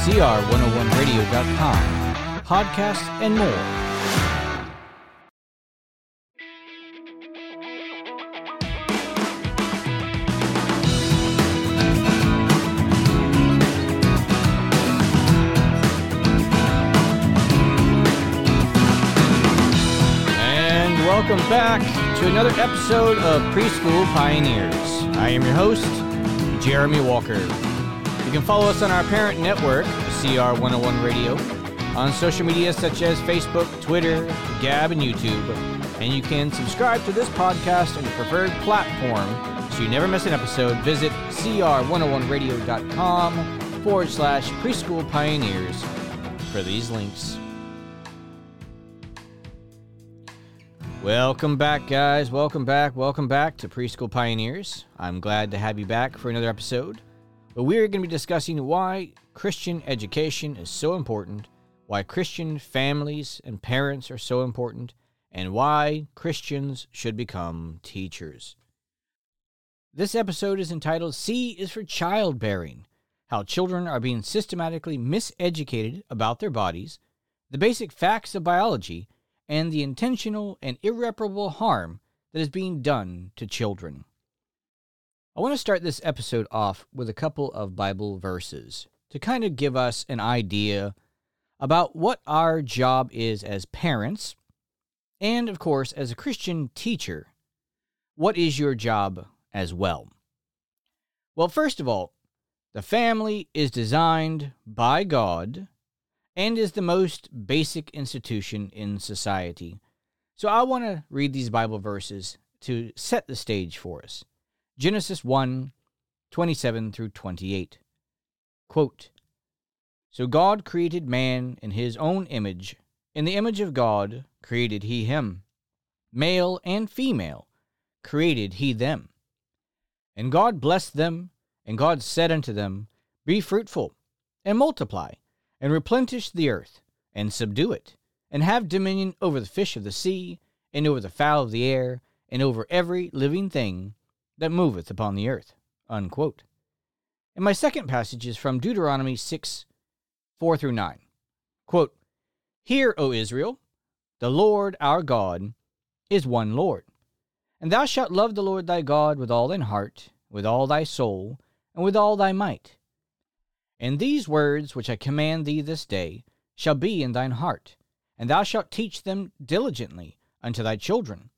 cr101radio.com, podcasts, and more. And welcome back to another episode of Preschool Pioneers. I am your host, Jeremy Walker. You can follow us on our parent network, CR101 Radio, on social media such as Facebook, Twitter, Gab, and YouTube. And you can subscribe to this podcast on your preferred platform so you never miss an episode. Visit cr101radio.com forward slash preschool pioneers for these links. Welcome back, guys. Welcome back. Welcome back to Preschool Pioneers. I'm glad to have you back for another episode. But we're going to be discussing why Christian education is so important, why Christian families and parents are so important, and why Christians should become teachers. This episode is entitled C is for Childbearing How Children Are Being Systematically Miseducated About Their Bodies, the Basic Facts of Biology, and the intentional and irreparable harm that is being done to children. I want to start this episode off with a couple of Bible verses to kind of give us an idea about what our job is as parents, and of course, as a Christian teacher, what is your job as well? Well, first of all, the family is designed by God and is the most basic institution in society. So I want to read these Bible verses to set the stage for us. Genesis 1 27 through 28. Quote So God created man in his own image. In the image of God created he him. Male and female created he them. And God blessed them, and God said unto them, Be fruitful, and multiply and replenish the earth, and subdue it, and have dominion over the fish of the sea, and over the fowl of the air, and over every living thing that moveth upon the earth. Unquote. And my second passage is from Deuteronomy 6 4 through 9. Quote, Hear, O Israel, the Lord our God is one Lord. And thou shalt love the Lord thy God with all thine heart, with all thy soul, and with all thy might. And these words which I command thee this day shall be in thine heart, and thou shalt teach them diligently unto thy children,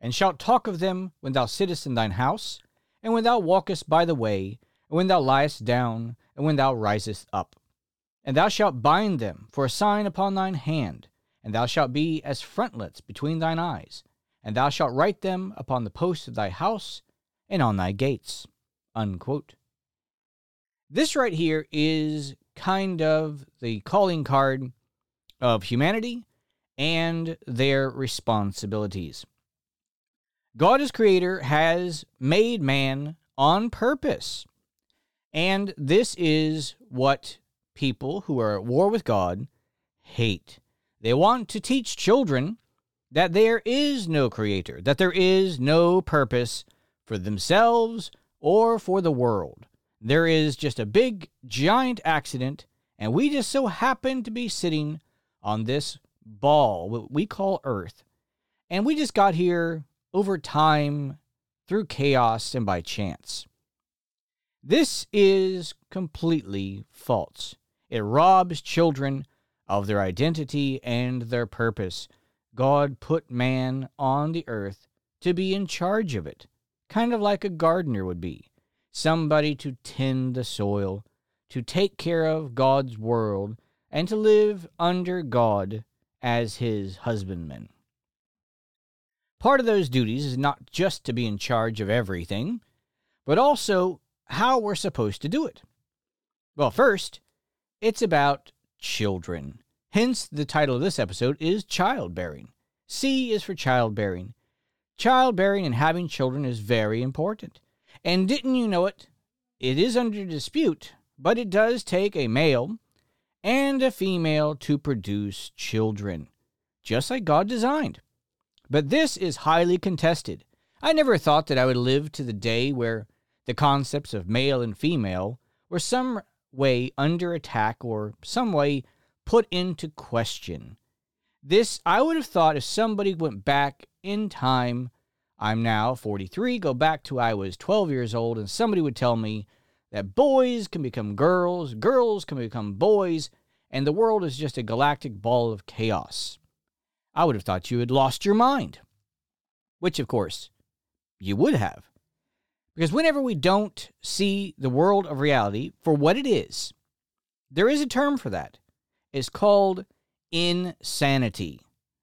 and shalt talk of them when thou sittest in thine house, and when thou walkest by the way, and when thou liest down, and when thou risest up. And thou shalt bind them for a sign upon thine hand, and thou shalt be as frontlets between thine eyes, and thou shalt write them upon the posts of thy house and on thy gates. Unquote. This right here is kind of the calling card of humanity and their responsibilities. God, as creator, has made man on purpose. And this is what people who are at war with God hate. They want to teach children that there is no creator, that there is no purpose for themselves or for the world there is just a big, giant accident, and we just so happen to be sitting on this ball, what we call Earth. And we just got here over time, through chaos, and by chance. This is completely false. It robs children of their identity and their purpose. God put man on the earth to be in charge of it, kind of like a gardener would be somebody to tend the soil, to take care of God's world, and to live under God as his husbandman. Part of those duties is not just to be in charge of everything, but also how we're supposed to do it. Well, first, it's about children. Hence, the title of this episode is Childbearing. C is for childbearing. Childbearing and having children is very important. And didn't you know it? It is under dispute, but it does take a male and a female to produce children, just like God designed. But this is highly contested. I never thought that I would live to the day where the concepts of male and female were some way under attack or some way put into question. This, I would have thought if somebody went back in time, I'm now 43, go back to I was 12 years old, and somebody would tell me that boys can become girls, girls can become boys, and the world is just a galactic ball of chaos. I would have thought you had lost your mind. Which, of course, you would have. Because whenever we don't see the world of reality for what it is, there is a term for that. It's called insanity.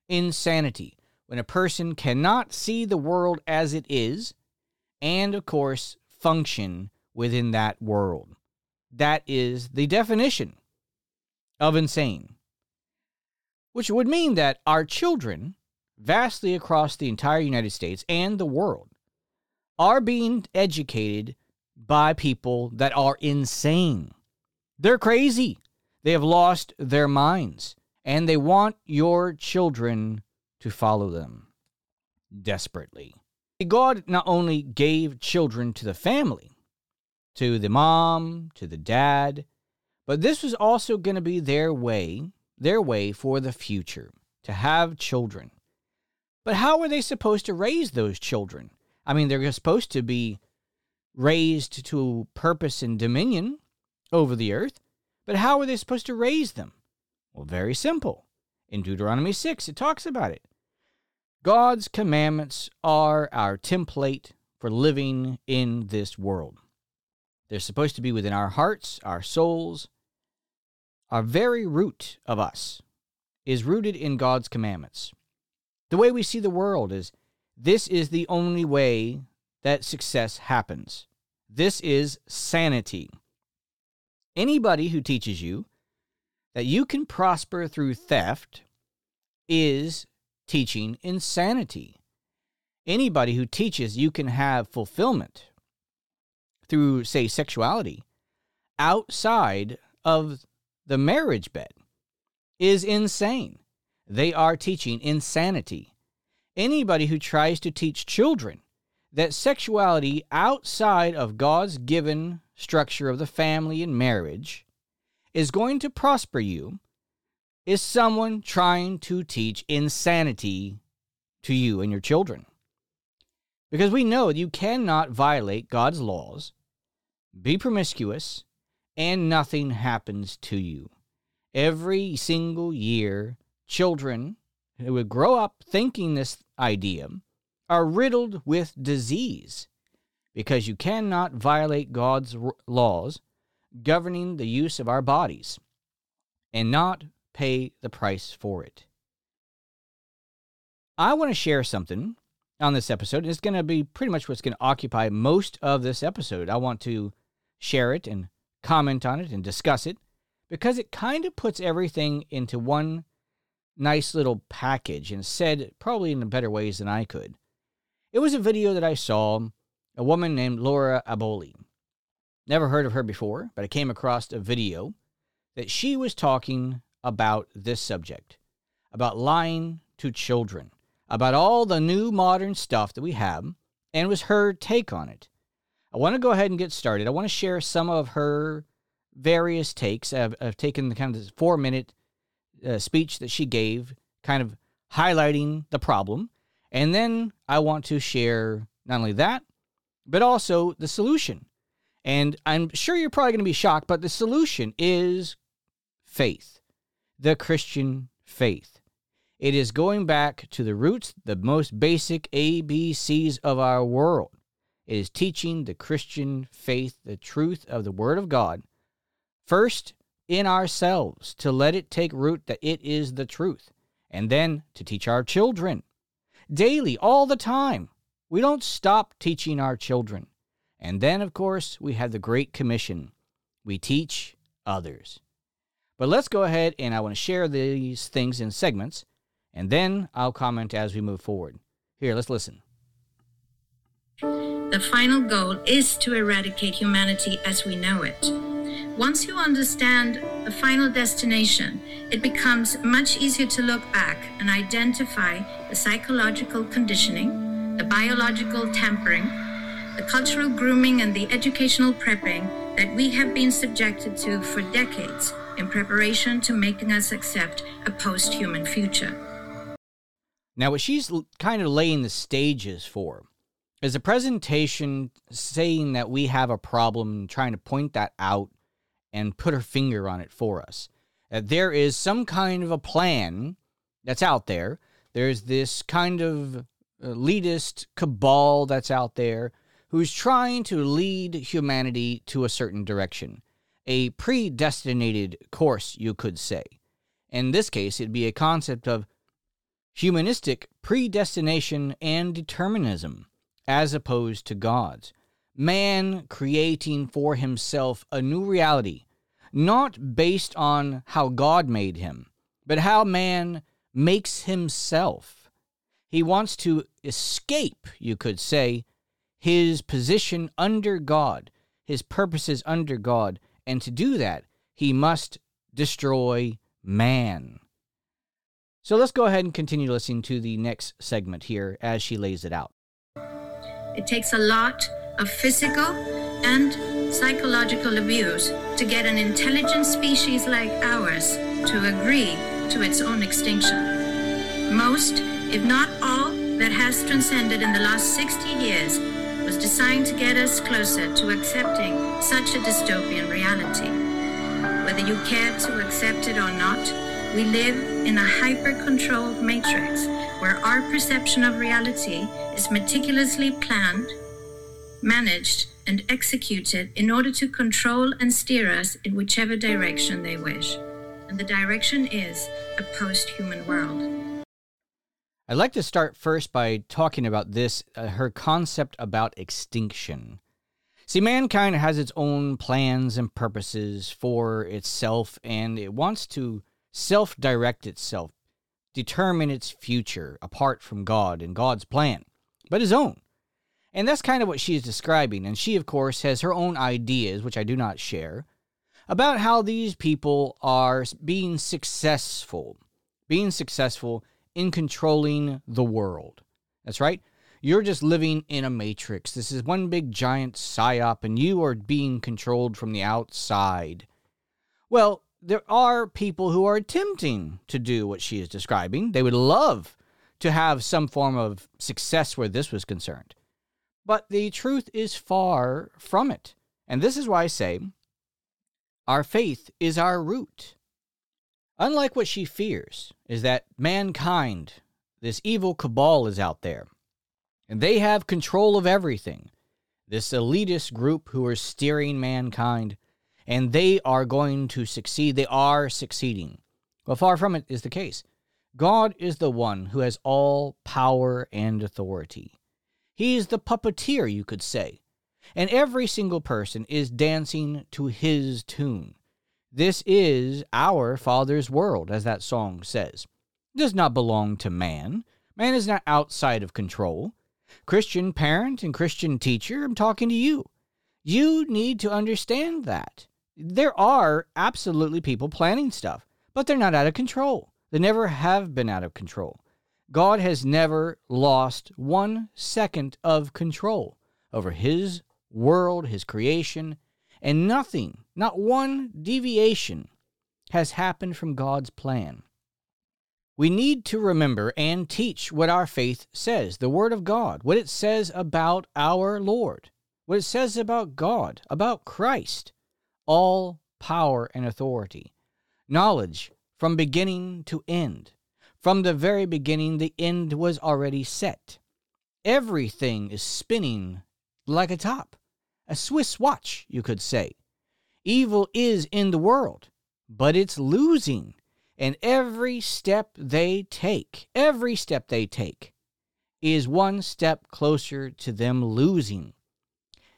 Insanity. When a person cannot see the world as it is, and of course, function within that world. That is the definition of insane. Which would mean that our children, vastly across the entire United States and the world, are being educated by people that are insane. They're crazy. They have lost their minds, and they want your children to follow them desperately. God not only gave children to the family, to the mom, to the dad, but this was also going to be their way, their way for the future to have children. But how were they supposed to raise those children? I mean, they're supposed to be raised to purpose and dominion over the earth, but how are they supposed to raise them? Well, very simple. In Deuteronomy 6, it talks about it. God's commandments are our template for living in this world. They're supposed to be within our hearts, our souls. Our very root of us is rooted in God's commandments. The way we see the world is this is the only way that success happens. This is sanity. Anybody who teaches you that you can prosper through theft is teaching insanity. Anybody who teaches you can have fulfillment through, say, sexuality outside of the marriage bed is insane. They are teaching insanity. Anybody who tries to teach children that sexuality outside of God's given structure of the family and marriage is going to prosper you is someone trying to teach insanity to you and your children. Because we know that you cannot violate God's laws, be promiscuous, and nothing happens to you. Every single year, children who would grow up thinking this idea are riddled with disease because you cannot violate God's laws governing the use of our bodies and not pay the price for it. I want to share something on this episode. and It's going to be pretty much what's going to occupy most of this episode. I want to share it and comment on it and discuss it because it kind of puts everything into one nice little package and said probably in better ways than I could. It was a video that I saw a woman named Laura Aboli. Never heard of her before, but I came across a video that she was talking about this subject about lying to children, about all the new modern stuff that we have, and was her take on it. I want to go ahead and get started. I want to share some of her various takes. I've, I've taken the kind of four minute uh, speech that she gave, kind of highlighting the problem. And then I want to share not only that, but also the solution. And I'm sure you're probably going to be shocked, but the solution is faith the Christian faith. It is going back to the roots, the most basic ABCs of our world. It is teaching the Christian faith, the truth of the Word of God, first in ourselves, to let it take root that it is the truth, and then to teach our children daily, all the time. We don't stop teaching our children. And then, of course, we have the Great Commission we teach others. But let's go ahead and I want to share these things in segments, and then I'll comment as we move forward. Here, let's listen. The final goal is to eradicate humanity as we know it. Once you understand the final destination, it becomes much easier to look back and identify the psychological conditioning, the biological tampering, the cultural grooming, and the educational prepping that we have been subjected to for decades in preparation to making us accept a post human future. Now, what she's kind of laying the stages for is a presentation saying that we have a problem, trying to point that out and put her finger on it for us. There is some kind of a plan that's out there. There's this kind of uh, elitist cabal that's out there who's trying to lead humanity to a certain direction, a predestinated course, you could say. In this case, it'd be a concept of humanistic predestination and determinism, as opposed to God's. Man creating for himself a new reality, not based on how God made him, but how man makes himself. He wants to escape, you could say, his position under God, his purposes under God, and to do that, he must destroy man. So let's go ahead and continue listening to the next segment here as she lays it out. It takes a lot of physical and psychological abuse to get an intelligent species like ours to agree to its own extinction. Most, if not all, that has transcended in the last 60 years was designed to get us closer to accepting such a dystopian reality. Whether you care to accept it or not, we live in a hyper controlled matrix where our perception of reality is meticulously planned, managed, and executed in order to control and steer us in whichever direction they wish. And the direction is a post human world. I'd like to start first by talking about this uh, her concept about extinction. See, mankind has its own plans and purposes for itself, and it wants to self direct itself, determine its future apart from God and God's plan, but his own. And that's kind of what she is describing. And she, of course, has her own ideas, which I do not share, about how these people are being successful, being successful in controlling the world. That's right. You're just living in a matrix. This is one big giant psyop, and you are being controlled from the outside. Well, there are people who are attempting to do what she is describing. They would love to have some form of success where this was concerned. But the truth is far from it. And this is why I say our faith is our root. Unlike what she fears, is that mankind, this evil cabal, is out there, and they have control of everything. This elitist group who are steering mankind and they are going to succeed. They are succeeding. Well, far from it is the case. God is the one who has all power and authority. He is the puppeteer, you could say. And every single person is dancing to his tune. This is our Father's world, as that song says. It does not belong to man. Man is not outside of control. Christian parent and Christian teacher, I'm talking to you. You need to understand that there are absolutely people planning stuff, but they're not out of control. They never have been out of control. God has never lost one second of control over his world, his creation, and nothing, not one deviation, has happened from God's plan. We need to remember and teach what our faith says, the Word of God, what it says about our Lord, what it says about God, about Christ all power and authority, knowledge from beginning to end. From the very beginning, the end was already set. Everything is spinning like a top, a Swiss watch, you could say. Evil is in the world, but it's losing. And every step they take, every step they take, is one step closer to them losing.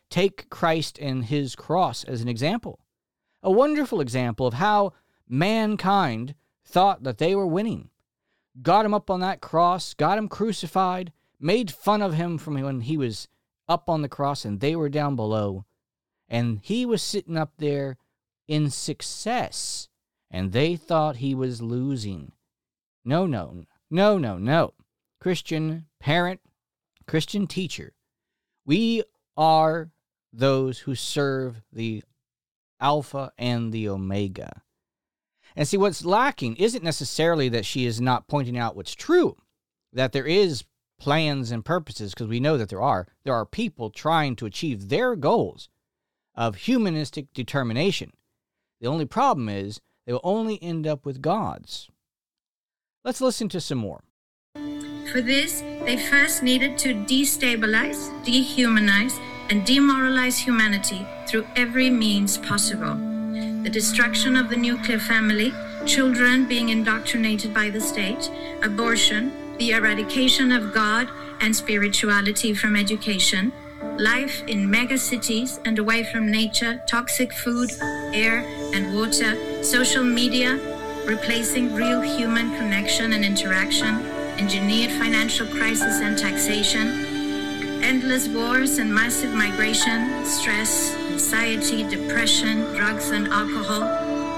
Take Christ and his cross as an example. A wonderful example of how mankind thought that they were winning. Got him up on that cross, got him crucified, made fun of him from when he was up on the cross and they were down below. And he was sitting up there in success, and they thought he was losing. No, no, no, no, no. Christian parent, Christian teacher, we are those who serve the Alpha and the Omega. And see, what's lacking isn't necessarily that she is not pointing out what's true, that there is plans and purposes, because we know that there are. There are people trying to achieve their goals of humanistic determination. The only problem is they will only end up with gods. Let's listen to some more. For this, they first needed to destabilize, dehumanize, and demoralize humanity through every means possible. The destruction of the nuclear family, children being indoctrinated by the state, abortion, the eradication of God and spirituality from education, life in megacities and away from nature, toxic food, air, and water, social media, replacing real human connection and interaction, engineered financial crisis and taxation, endless wars and massive migration, stress, anxiety, depression, drugs and alcohol,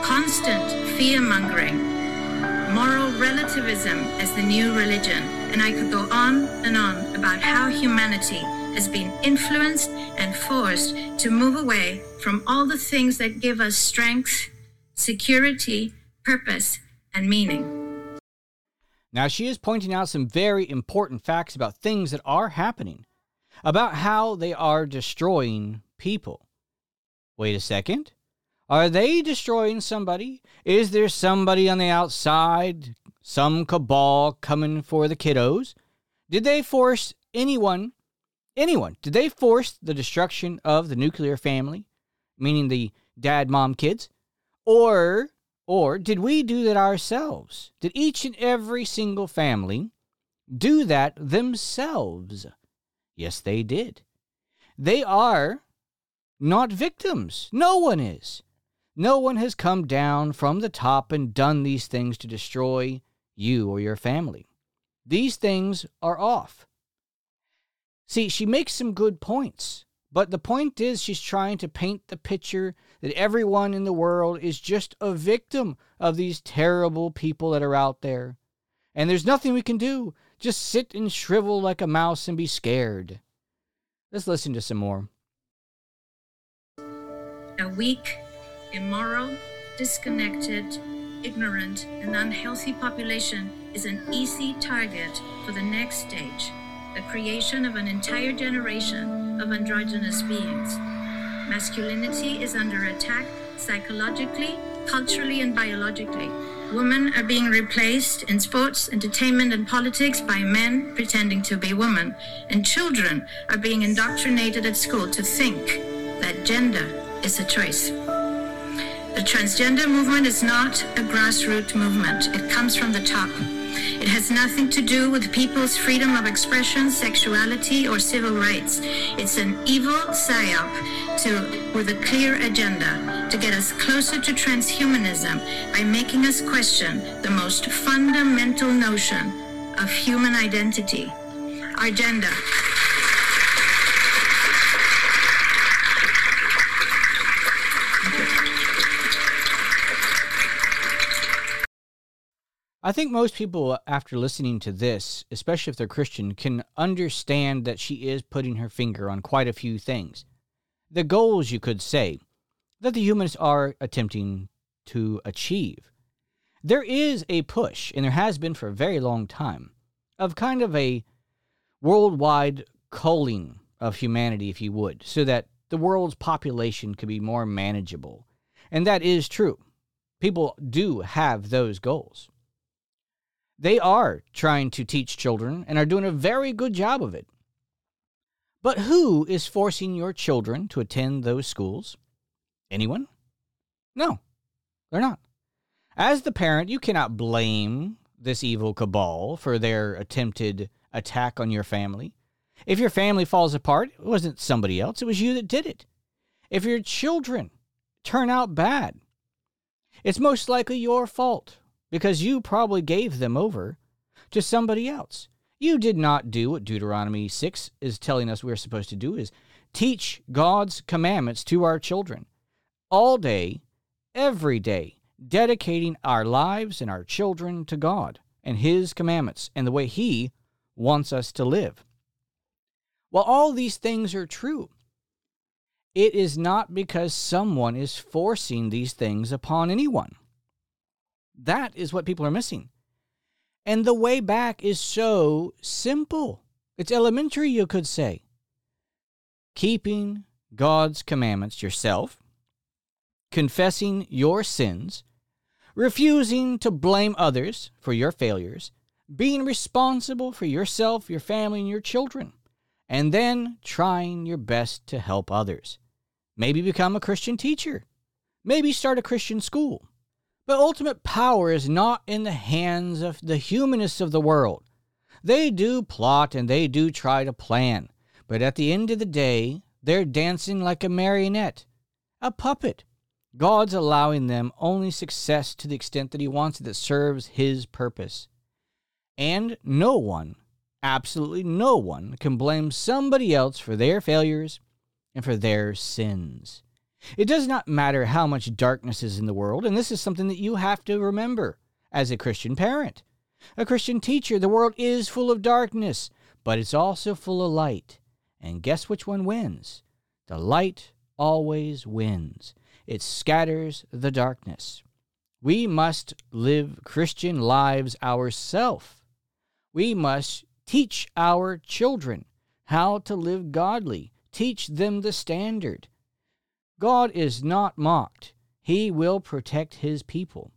constant fear mongering, moral relativism as the new religion, and I could go on and on about how humanity has been influenced and forced to move away from all the things that give us strength, security, purpose, and meaning. Now, she is pointing out some very important facts about things that are happening, about how they are destroying people. Wait a second. Are they destroying somebody? Is there somebody on the outside, some cabal coming for the kiddos? Did they force anyone, anyone, did they force the destruction of the nuclear family, meaning the dad, mom, kids? Or or did we do that ourselves? Did each and every single family do that themselves? Yes, they did. They are not victims. No one is. No one has come down from the top and done these things to destroy you or your family. These things are off. See, she makes some good points. But the point is, she's trying to paint the picture that everyone in the world is just a victim of these terrible people that are out there. And there's nothing we can do. Just sit and shrivel like a mouse and be scared. Let's listen to some more. A weak, immoral, disconnected, ignorant, and unhealthy population is an easy target for the next stage the creation of an entire generation of androgynous beings. Masculinity is under attack psychologically, culturally, and biologically. Women are being replaced in sports, entertainment, and politics by men pretending to be women. And children are being indoctrinated at school to think that gender is a choice. The transgender movement is not a grassroots movement, it comes from the top. It has nothing to do with people's freedom of expression, sexuality, or civil rights. It's an evil psyop to, with a clear agenda to get us closer to transhumanism by making us question the most fundamental notion of human identity, our gender. I think most people, after listening to this, especially if they're Christian, can understand that she is putting her finger on quite a few things. The goals, you could say, that the humanists are attempting to achieve. There is a push, and there has been for a very long time, of kind of a worldwide culling of humanity, if you would, so that the world's population could be more manageable. And that is true. People do have those goals. They are trying to teach children and are doing a very good job of it. But who is forcing your children to attend those schools? Anyone? No, they're not. As the parent, you cannot blame this evil cabal for their attempted attack on your family. If your family falls apart, it wasn't somebody else, it was you that did it. If your children turn out bad, it's most likely your fault because you probably gave them over to somebody else. You did not do what Deuteronomy 6 is telling us we're supposed to do is teach God's commandments to our children all day, every day, dedicating our lives and our children to God and his commandments and the way he wants us to live. Well, all these things are true. it is not because someone is forcing these things upon anyone. That is what people are missing. And the way back is so simple. It's elementary, you could say. Keeping God's commandments yourself, confessing your sins, refusing to blame others for your failures, being responsible for yourself, your family, and your children, and then trying your best to help others. Maybe become a Christian teacher. Maybe start a Christian school. But ultimate power is not in the hands of the humanists of the world. They do plot and they do try to plan, but at the end of the day, they're dancing like a marionette, a puppet. God's allowing them only success to the extent that He wants it that serves His purpose. And no one, absolutely no one, can blame somebody else for their failures and for their sins. It does not matter how much darkness is in the world, and this is something that you have to remember as a Christian parent. A Christian teacher, the world is full of darkness, but it's also full of light. And guess which one wins? The light always wins. It scatters the darkness. We must live Christian lives ourselves. We must teach our children how to live godly, teach them the standard. God is not mocked. He will protect his people.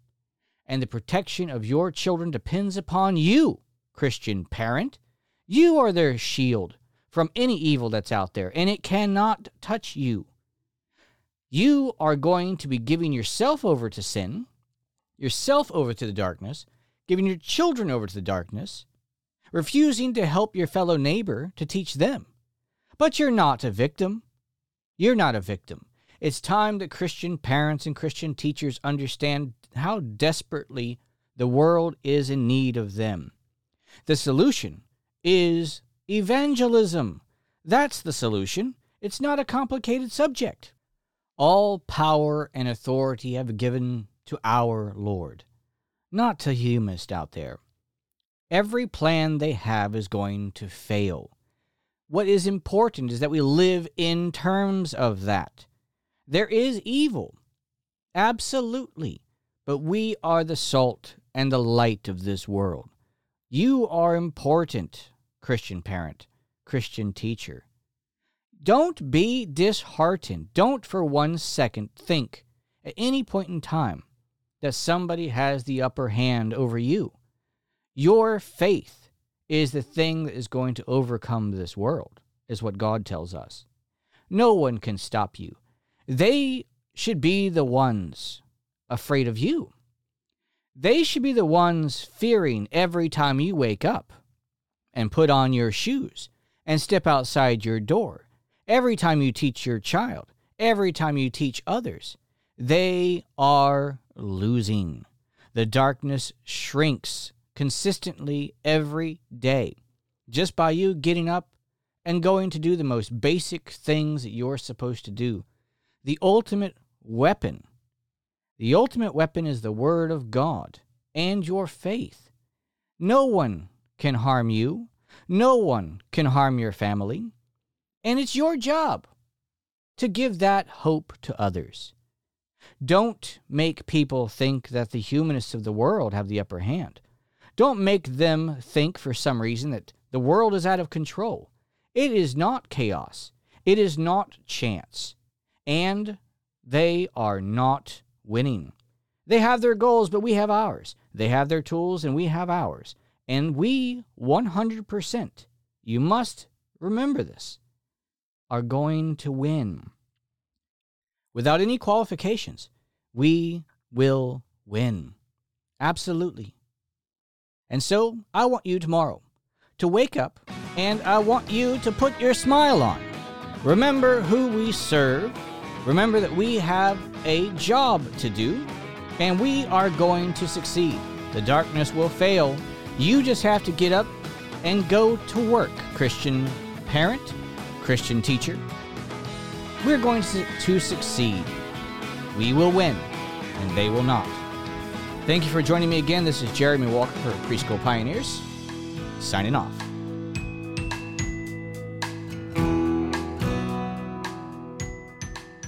And the protection of your children depends upon you, Christian parent. You are their shield from any evil that's out there, and it cannot touch you. You are going to be giving yourself over to sin, yourself over to the darkness, giving your children over to the darkness, refusing to help your fellow neighbor to teach them. But you're not a victim. You're not a victim. It's time that Christian parents and Christian teachers understand how desperately the world is in need of them. The solution is evangelism. That's the solution. It's not a complicated subject. All power and authority have given to our Lord, not to humanists out there. Every plan they have is going to fail. What is important is that we live in terms of that. There is evil, absolutely, but we are the salt and the light of this world. You are important, Christian parent, Christian teacher. Don't be disheartened. Don't for one second think at any point in time that somebody has the upper hand over you. Your faith is the thing that is going to overcome this world, is what God tells us. No one can stop you. They should be the ones afraid of you. They should be the ones fearing every time you wake up and put on your shoes and step outside your door. Every time you teach your child, every time you teach others, they are losing. The darkness shrinks consistently every day just by you getting up and going to do the most basic things that you're supposed to do the ultimate weapon. The ultimate weapon is the Word of God and your faith. No one can harm you, no one can harm your family, and it's your job to give that hope to others. Don't make people think that the humanists of the world have the upper hand. Don't make them think for some reason that the world is out of control. It is not chaos. It is not chance and they are not winning. They have their goals, but we have ours. They have their tools, and we have ours. And we, 100%, you must remember this, are going to win. Without any qualifications, we will win. Absolutely. And so I want you tomorrow to wake up and I want you to put your smile on. Remember who we serve Remember that we have a job to do, and we are going to succeed. The darkness will fail. You just have to get up and go to work, Christian parent, Christian teacher. We're going to, succeed. We will win, and they will not. Thank you for joining me again. This is Jeremy Walker for Preschool Pioneers, signing off.